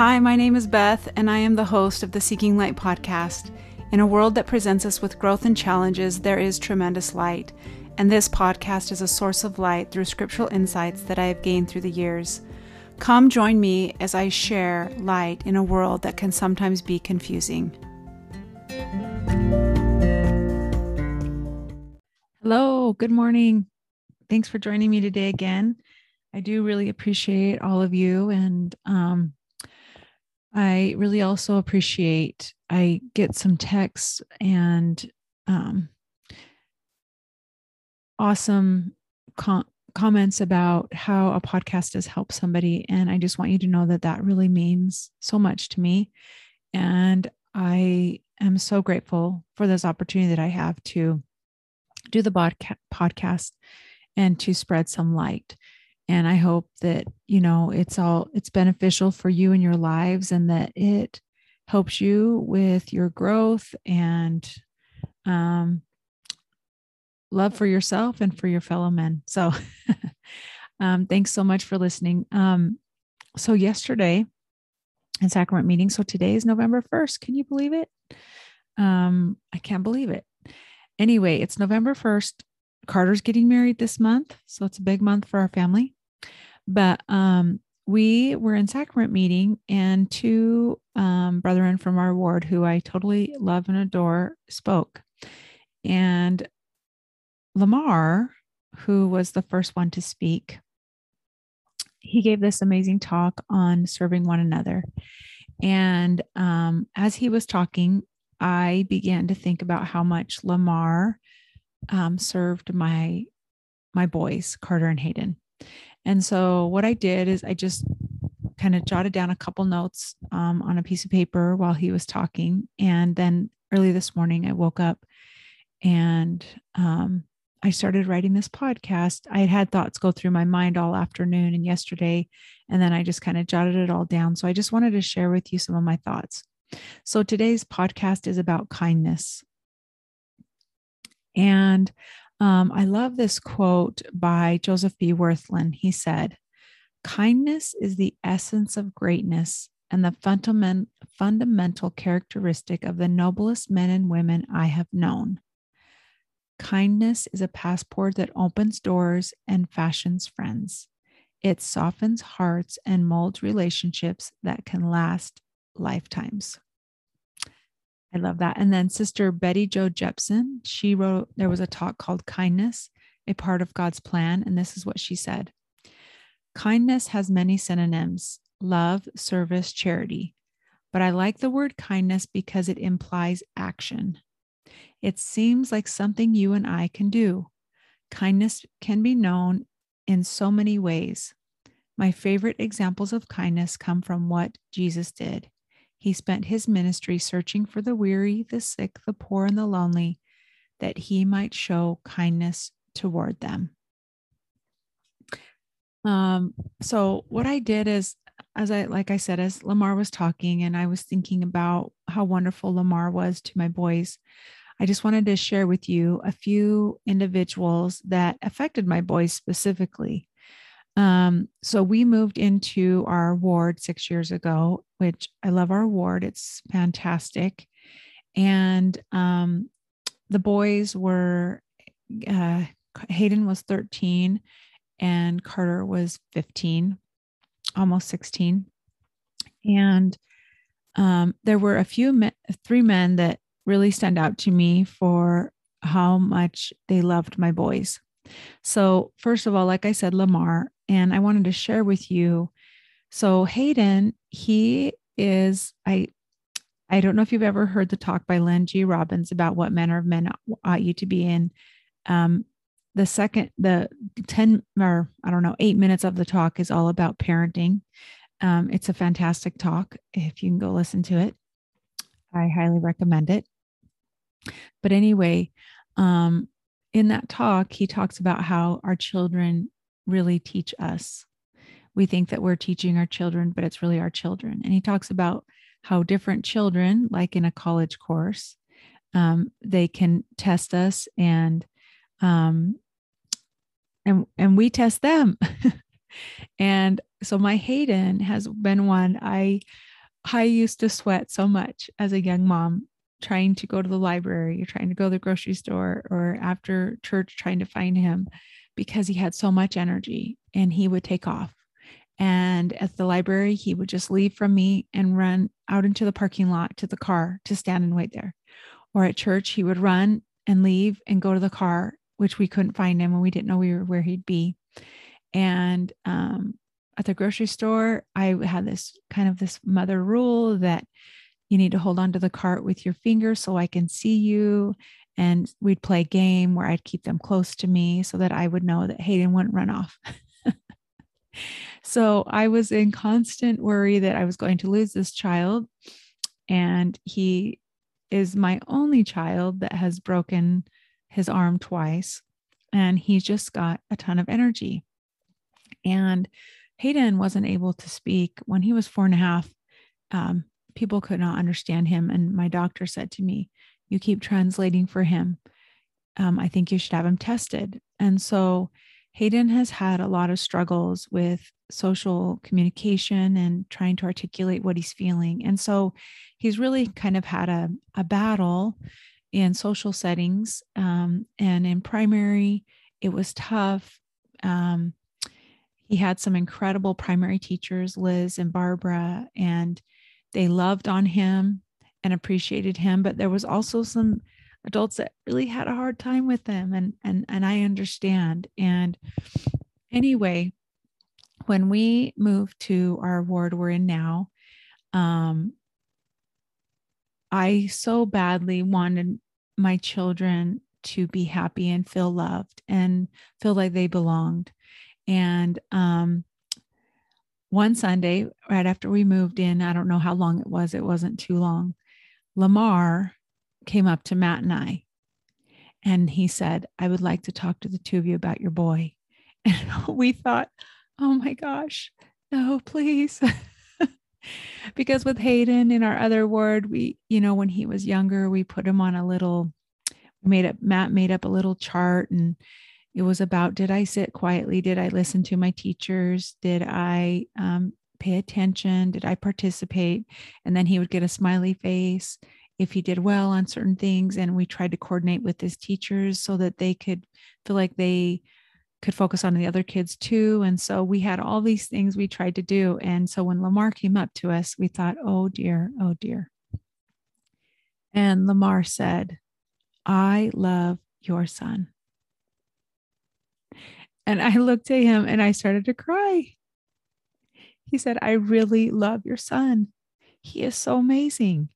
Hi, my name is Beth, and I am the host of the Seeking Light podcast. In a world that presents us with growth and challenges, there is tremendous light, and this podcast is a source of light through scriptural insights that I have gained through the years. Come join me as I share light in a world that can sometimes be confusing. Hello, good morning. Thanks for joining me today again. I do really appreciate all of you. And um, I really also appreciate, I get some texts and um, awesome com- comments about how a podcast has helped somebody. And I just want you to know that that really means so much to me. And I am so grateful for this opportunity that I have to do the podca- podcast and to spread some light and i hope that you know it's all it's beneficial for you and your lives and that it helps you with your growth and um, love for yourself and for your fellow men. So um, thanks so much for listening. Um, so yesterday in sacrament meeting so today is november 1st can you believe it? Um, i can't believe it. Anyway it's november 1st carter's getting married this month so it's a big month for our family but um, we were in sacrament meeting, and two um, brethren from our ward, who I totally love and adore, spoke. And Lamar, who was the first one to speak, he gave this amazing talk on serving one another. And um, as he was talking, I began to think about how much Lamar um, served my my boys, Carter and Hayden. And so what I did is I just kind of jotted down a couple notes um, on a piece of paper while he was talking. And then early this morning, I woke up and um, I started writing this podcast. I had had thoughts go through my mind all afternoon and yesterday, and then I just kind of jotted it all down. So I just wanted to share with you some of my thoughts. So today's podcast is about kindness. And um, I love this quote by Joseph B. Wirthlin. He said, Kindness is the essence of greatness and the fundament, fundamental characteristic of the noblest men and women I have known. Kindness is a passport that opens doors and fashions friends. It softens hearts and molds relationships that can last lifetimes. I love that. And then Sister Betty Jo Jepsen, she wrote, there was a talk called Kindness, a part of God's plan. And this is what she said Kindness has many synonyms love, service, charity. But I like the word kindness because it implies action. It seems like something you and I can do. Kindness can be known in so many ways. My favorite examples of kindness come from what Jesus did. He spent his ministry searching for the weary, the sick, the poor, and the lonely, that he might show kindness toward them. Um, so what I did is, as I like I said, as Lamar was talking, and I was thinking about how wonderful Lamar was to my boys. I just wanted to share with you a few individuals that affected my boys specifically. Um, so we moved into our ward six years ago, which I love our ward. It's fantastic. And um, the boys were, uh, Hayden was 13 and Carter was 15, almost 16. And um, there were a few, men, three men that really stand out to me for how much they loved my boys. So, first of all, like I said, Lamar, and I wanted to share with you. So, Hayden, he is, I, I don't know if you've ever heard the talk by Lynn G. Robbins about what manner of men ought you to be in. Um, the second, the 10 or I don't know, eight minutes of the talk is all about parenting. Um, it's a fantastic talk. If you can go listen to it, I highly recommend it. But anyway, um, in that talk, he talks about how our children really teach us. We think that we're teaching our children, but it's really our children. And he talks about how different children, like in a college course, um, they can test us and um, and and we test them. and so my Hayden has been one I I used to sweat so much as a young mom trying to go to the library, or trying to go to the grocery store, or after church trying to find him because he had so much energy and he would take off. And at the library, he would just leave from me and run out into the parking lot to the car to stand and wait there. Or at church, he would run and leave and go to the car, which we couldn't find him and we didn't know we were where he'd be. And um, at the grocery store, I had this kind of this mother rule that you need to hold on to the cart with your finger so I can see you. And we'd play a game where I'd keep them close to me so that I would know that Hayden wouldn't run off. so I was in constant worry that I was going to lose this child. And he is my only child that has broken his arm twice. And he's just got a ton of energy. And Hayden wasn't able to speak when he was four and a half. Um, people could not understand him. And my doctor said to me, You keep translating for him. Um, I think you should have him tested. And so Hayden has had a lot of struggles with social communication and trying to articulate what he's feeling. And so he's really kind of had a, a battle in social settings. Um, and in primary, it was tough. Um, he had some incredible primary teachers, Liz and Barbara, and they loved on him and appreciated him. But there was also some adults that really had a hard time with him, and and and I understand. And anyway, when we moved to our ward we're in now, um, I so badly wanted my children to be happy and feel loved and feel like they belonged. And um, one Sunday, right after we moved in, I don't know how long it was, it wasn't too long, Lamar came up to Matt and I and he said, I would like to talk to the two of you about your boy. And we thought, oh my gosh, no, please. because with Hayden in our other ward, we, you know, when he was younger, we put him on a little, we made up, Matt made up a little chart and it was about did I sit quietly? Did I listen to my teachers? Did I um, pay attention? Did I participate? And then he would get a smiley face if he did well on certain things. And we tried to coordinate with his teachers so that they could feel like they could focus on the other kids too. And so we had all these things we tried to do. And so when Lamar came up to us, we thought, oh dear, oh dear. And Lamar said, I love your son. And I looked at him and I started to cry. He said, I really love your son. He is so amazing.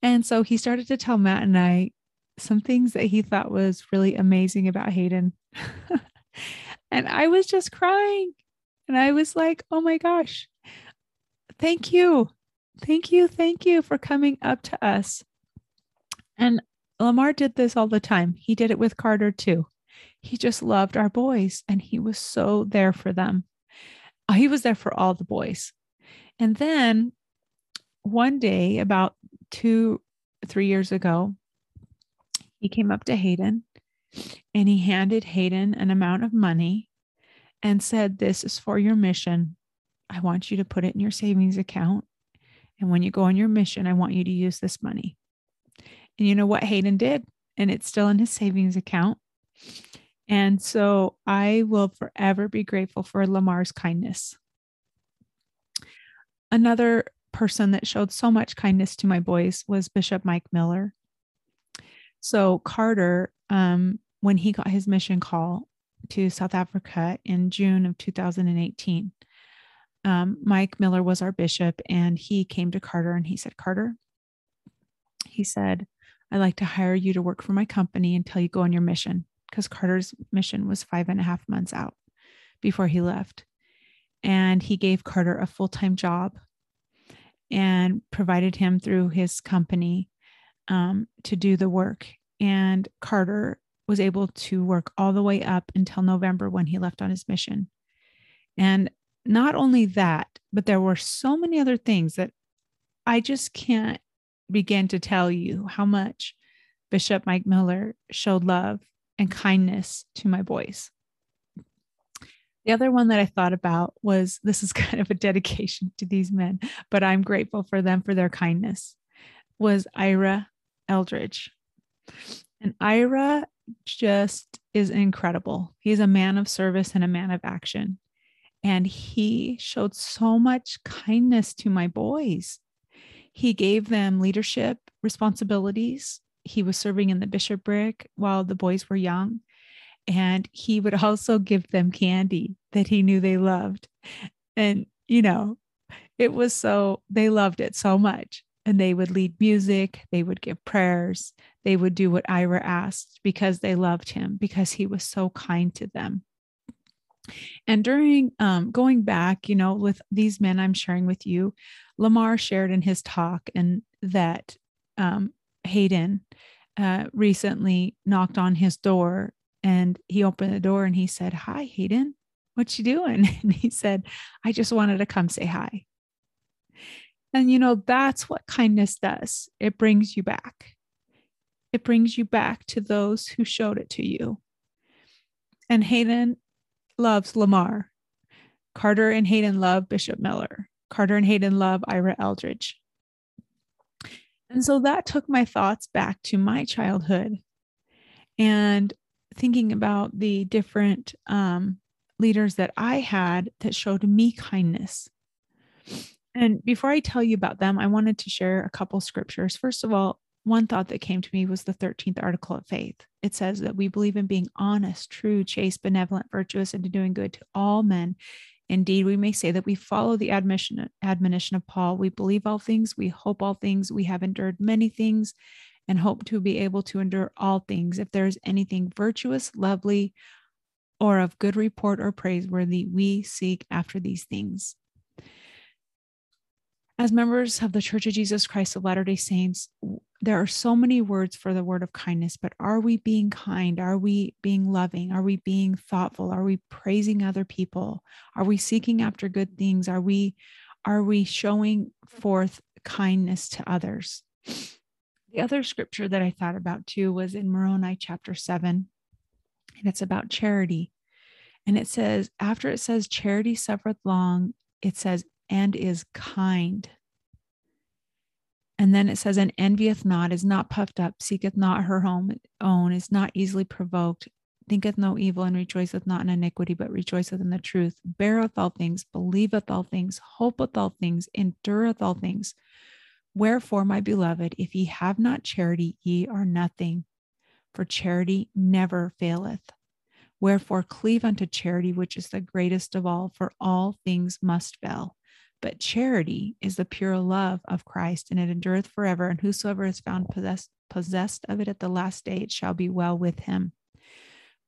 And so he started to tell Matt and I some things that he thought was really amazing about Hayden. and I was just crying. And I was like, oh my gosh, thank you. Thank you. Thank you for coming up to us. And Lamar did this all the time. He did it with Carter too he just loved our boys and he was so there for them. Uh, he was there for all the boys. And then one day, about two, three years ago, he came up to Hayden and he handed Hayden an amount of money and said, This is for your mission. I want you to put it in your savings account. And when you go on your mission, I want you to use this money. And you know what Hayden did? And it's still in his savings account. And so I will forever be grateful for Lamar's kindness. Another person that showed so much kindness to my boys was Bishop Mike Miller. So Carter, um, when he got his mission call to South Africa in June of 2018, um, Mike Miller was our bishop, and he came to Carter and he said, Carter, he said, I'd like to hire you to work for my company until you go on your mission because Carter's mission was five and a half months out before he left. And he gave Carter a full time job and provided him through his company um, to do the work. And Carter was able to work all the way up until November when he left on his mission. And not only that, but there were so many other things that I just can't begin to tell you how much Bishop Mike Miller showed love and kindness to my boys. The other one that I thought about was this is kind of a dedication to these men, but I'm grateful for them for their kindness. Was Ira Eldridge. And Ira just is incredible. He's a man of service and a man of action. And he showed so much kindness to my boys. He gave them leadership responsibilities. He was serving in the bishopric while the boys were young. And he would also give them candy that he knew they loved. And, you know, it was so, they loved it so much. And they would lead music, they would give prayers, they would do what Ira asked because they loved him, because he was so kind to them. And during um, going back, you know, with these men I'm sharing with you, Lamar shared in his talk and that um, Hayden uh, recently knocked on his door and he opened the door and he said, Hi, Hayden, what you doing? And he said, I just wanted to come say hi. And you know, that's what kindness does. It brings you back. It brings you back to those who showed it to you. And Hayden loves Lamar. Carter and Hayden love Bishop Miller. Carter and Hayden love Ira Eldridge. And so that took my thoughts back to my childhood and thinking about the different um, leaders that I had that showed me kindness. And before I tell you about them, I wanted to share a couple scriptures. First of all, one thought that came to me was the 13th article of faith. It says that we believe in being honest, true, chaste, benevolent, virtuous, and to doing good to all men. Indeed, we may say that we follow the admission, admonition of Paul. We believe all things, we hope all things, we have endured many things, and hope to be able to endure all things. If there is anything virtuous, lovely, or of good report or praiseworthy, we seek after these things. As members of the Church of Jesus Christ of Latter day Saints, there are so many words for the word of kindness, but are we being kind? Are we being loving? Are we being thoughtful? Are we praising other people? Are we seeking after good things? Are we are we showing forth kindness to others? The other scripture that I thought about too was in Moroni chapter 7, and it's about charity. And it says, after it says, charity suffereth long, it says, and is kind. And then it says, and envieth not, is not puffed up, seeketh not her own, is not easily provoked, thinketh no evil, and rejoiceth not in iniquity, but rejoiceth in the truth, beareth all things, believeth all things, hopeth all things, endureth all things. Wherefore, my beloved, if ye have not charity, ye are nothing, for charity never faileth. Wherefore, cleave unto charity, which is the greatest of all, for all things must fail. But charity is the pure love of Christ, and it endureth forever. And whosoever is found possessed, possessed of it at the last day, it shall be well with him.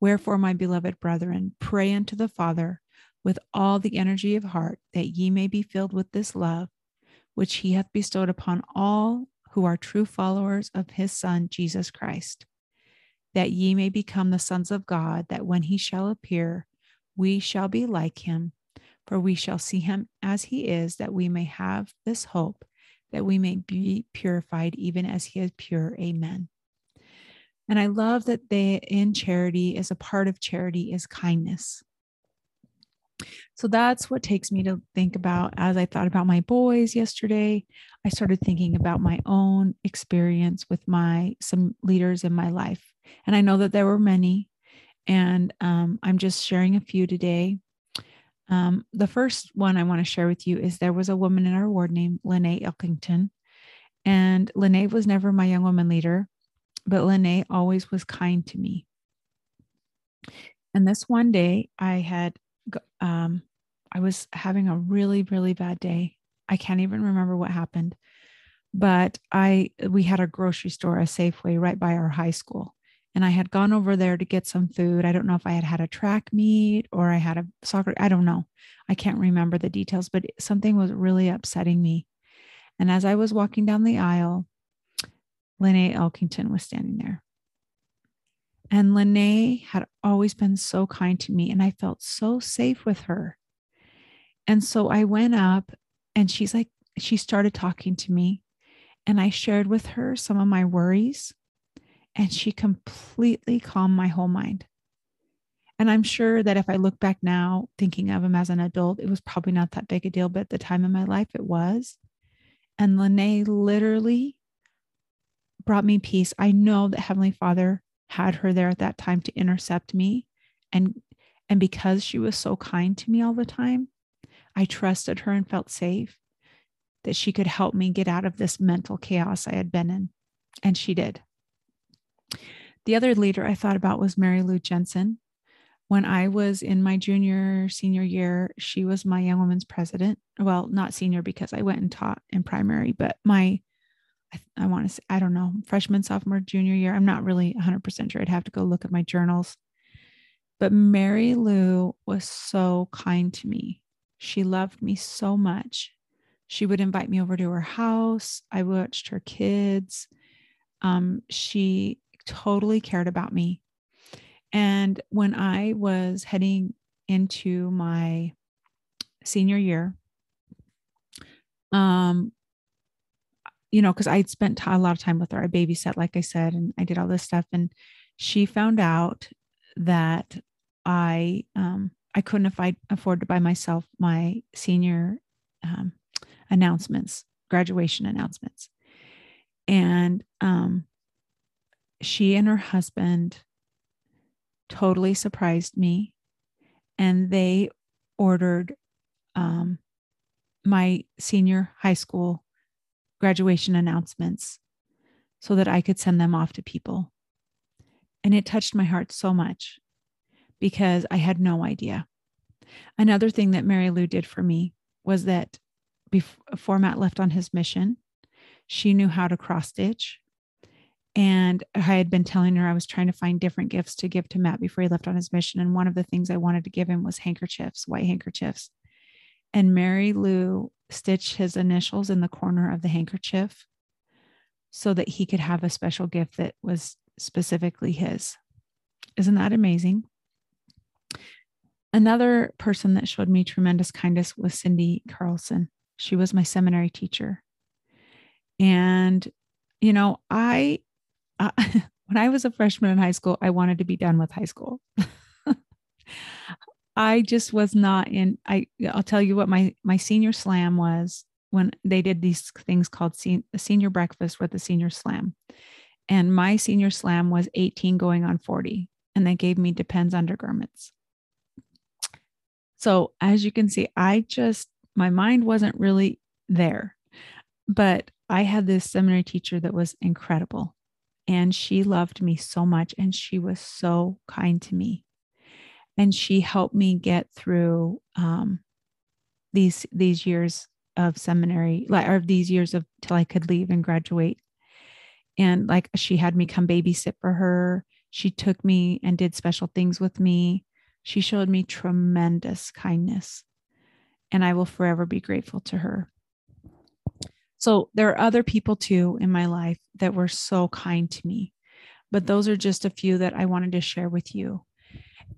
Wherefore, my beloved brethren, pray unto the Father with all the energy of heart, that ye may be filled with this love which he hath bestowed upon all who are true followers of his Son, Jesus Christ, that ye may become the sons of God, that when he shall appear, we shall be like him, for we shall see him as he is, that we may have this hope, that we may be purified even as he is pure. Amen. And I love that they in charity, as a part of charity, is kindness. So that's what takes me to think about as I thought about my boys yesterday. I started thinking about my own experience with my some leaders in my life. And I know that there were many, and um, I'm just sharing a few today. Um, the first one I want to share with you is there was a woman in our ward named Lene Elkington. And Lene was never my young woman leader, but Lene always was kind to me. And this one day I had um, I was having a really, really bad day. I can't even remember what happened, but I we had a grocery store, a Safeway, right by our high school, and I had gone over there to get some food. I don't know if I had had a track meet or I had a soccer. I don't know. I can't remember the details, but something was really upsetting me. And as I was walking down the aisle, Lene Elkington was standing there. And Lene had always been so kind to me, and I felt so safe with her. And so I went up, and she's like, she started talking to me, and I shared with her some of my worries, and she completely calmed my whole mind. And I'm sure that if I look back now, thinking of him as an adult, it was probably not that big a deal, but at the time in my life, it was. And Lene literally brought me peace. I know that Heavenly Father had her there at that time to intercept me. And, and because she was so kind to me all the time, I trusted her and felt safe that she could help me get out of this mental chaos I had been in. And she did. The other leader I thought about was Mary Lou Jensen. When I was in my junior, senior year, she was my young women's president. Well, not senior because I went and taught in primary, but my, I, I want to say, I don't know, freshman, sophomore, junior year. I'm not really 100% sure. I'd have to go look at my journals. But Mary Lou was so kind to me. She loved me so much. She would invite me over to her house. I watched her kids. Um, she totally cared about me. And when I was heading into my senior year, um, you know, because I'd spent a lot of time with her. I babysat, like I said, and I did all this stuff. And she found out that I um, I couldn't afford, afford to buy myself my senior um, announcements, graduation announcements. And um, she and her husband totally surprised me. And they ordered um, my senior high school graduation announcements so that I could send them off to people. And it touched my heart so much because I had no idea. Another thing that Mary Lou did for me was that before Matt left on his mission, she knew how to cross stitch. And I had been telling her I was trying to find different gifts to give to Matt before he left on his mission. And one of the things I wanted to give him was handkerchiefs, white handkerchiefs. And Mary Lou stitched his initials in the corner of the handkerchief so that he could have a special gift that was specifically his. Isn't that amazing? Another person that showed me tremendous kindness was Cindy Carlson. She was my seminary teacher. And, you know, I, uh, when I was a freshman in high school, I wanted to be done with high school. I just was not in. I I'll tell you what my my senior slam was when they did these things called sen- senior breakfast with the senior slam, and my senior slam was 18 going on 40, and they gave me depends undergarments. So as you can see, I just my mind wasn't really there, but I had this seminary teacher that was incredible and she loved me so much and she was so kind to me. And she helped me get through um, these these years of seminary or these years of till I could leave and graduate. And like she had me come babysit for her. She took me and did special things with me. She showed me tremendous kindness. And I will forever be grateful to her so there are other people too in my life that were so kind to me, but those are just a few that I wanted to share with you.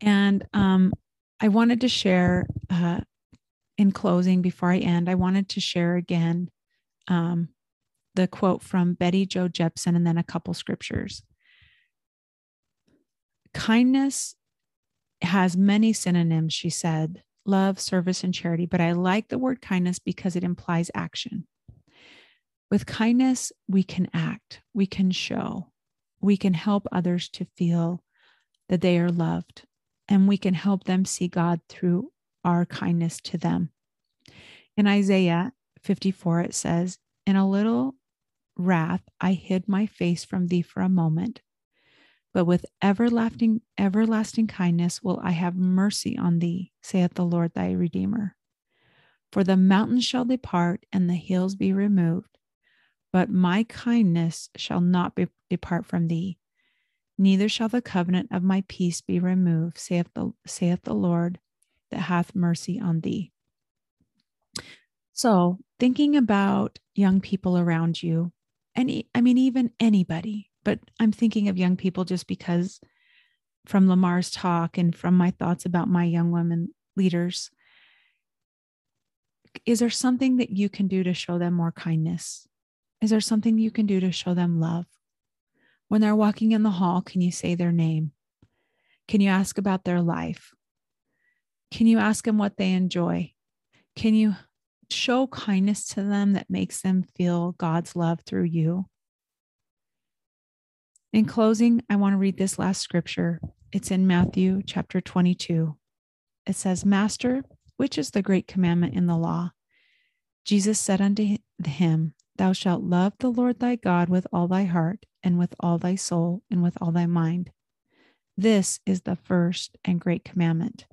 And um, I wanted to share uh, in closing before I end, I wanted to share again um, the quote from Betty Jo Jepsen and then a couple scriptures. Kindness has many synonyms, she said love, service, and charity, but I like the word kindness because it implies action. With kindness, we can act, we can show, we can help others to feel that they are loved, and we can help them see God through our kindness to them. In Isaiah 54, it says, In a little wrath I hid my face from thee for a moment, but with everlasting everlasting kindness will I have mercy on thee, saith the Lord thy Redeemer. For the mountains shall depart and the hills be removed, but my kindness shall not be, depart from thee, neither shall the covenant of my peace be removed, saith the, saith the Lord that hath mercy on thee. So, thinking about young people around you, any, I mean, even anybody, but I'm thinking of young people just because from Lamar's talk and from my thoughts about my young women leaders. Is there something that you can do to show them more kindness? Is there something you can do to show them love? When they're walking in the hall, can you say their name? Can you ask about their life? Can you ask them what they enjoy? Can you show kindness to them that makes them feel God's love through you? In closing, I want to read this last scripture. It's in Matthew chapter 22. It says, Master, which is the great commandment in the law? Jesus said unto him, Thou shalt love the Lord thy God with all thy heart, and with all thy soul, and with all thy mind. This is the first and great commandment.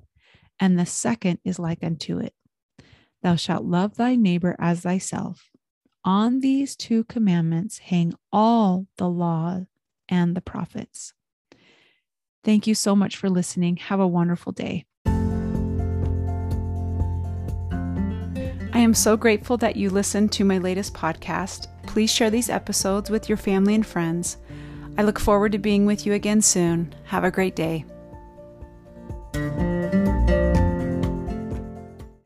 And the second is like unto it Thou shalt love thy neighbor as thyself. On these two commandments hang all the law and the prophets. Thank you so much for listening. Have a wonderful day. Am so grateful that you listened to my latest podcast. Please share these episodes with your family and friends. I look forward to being with you again soon. Have a great day.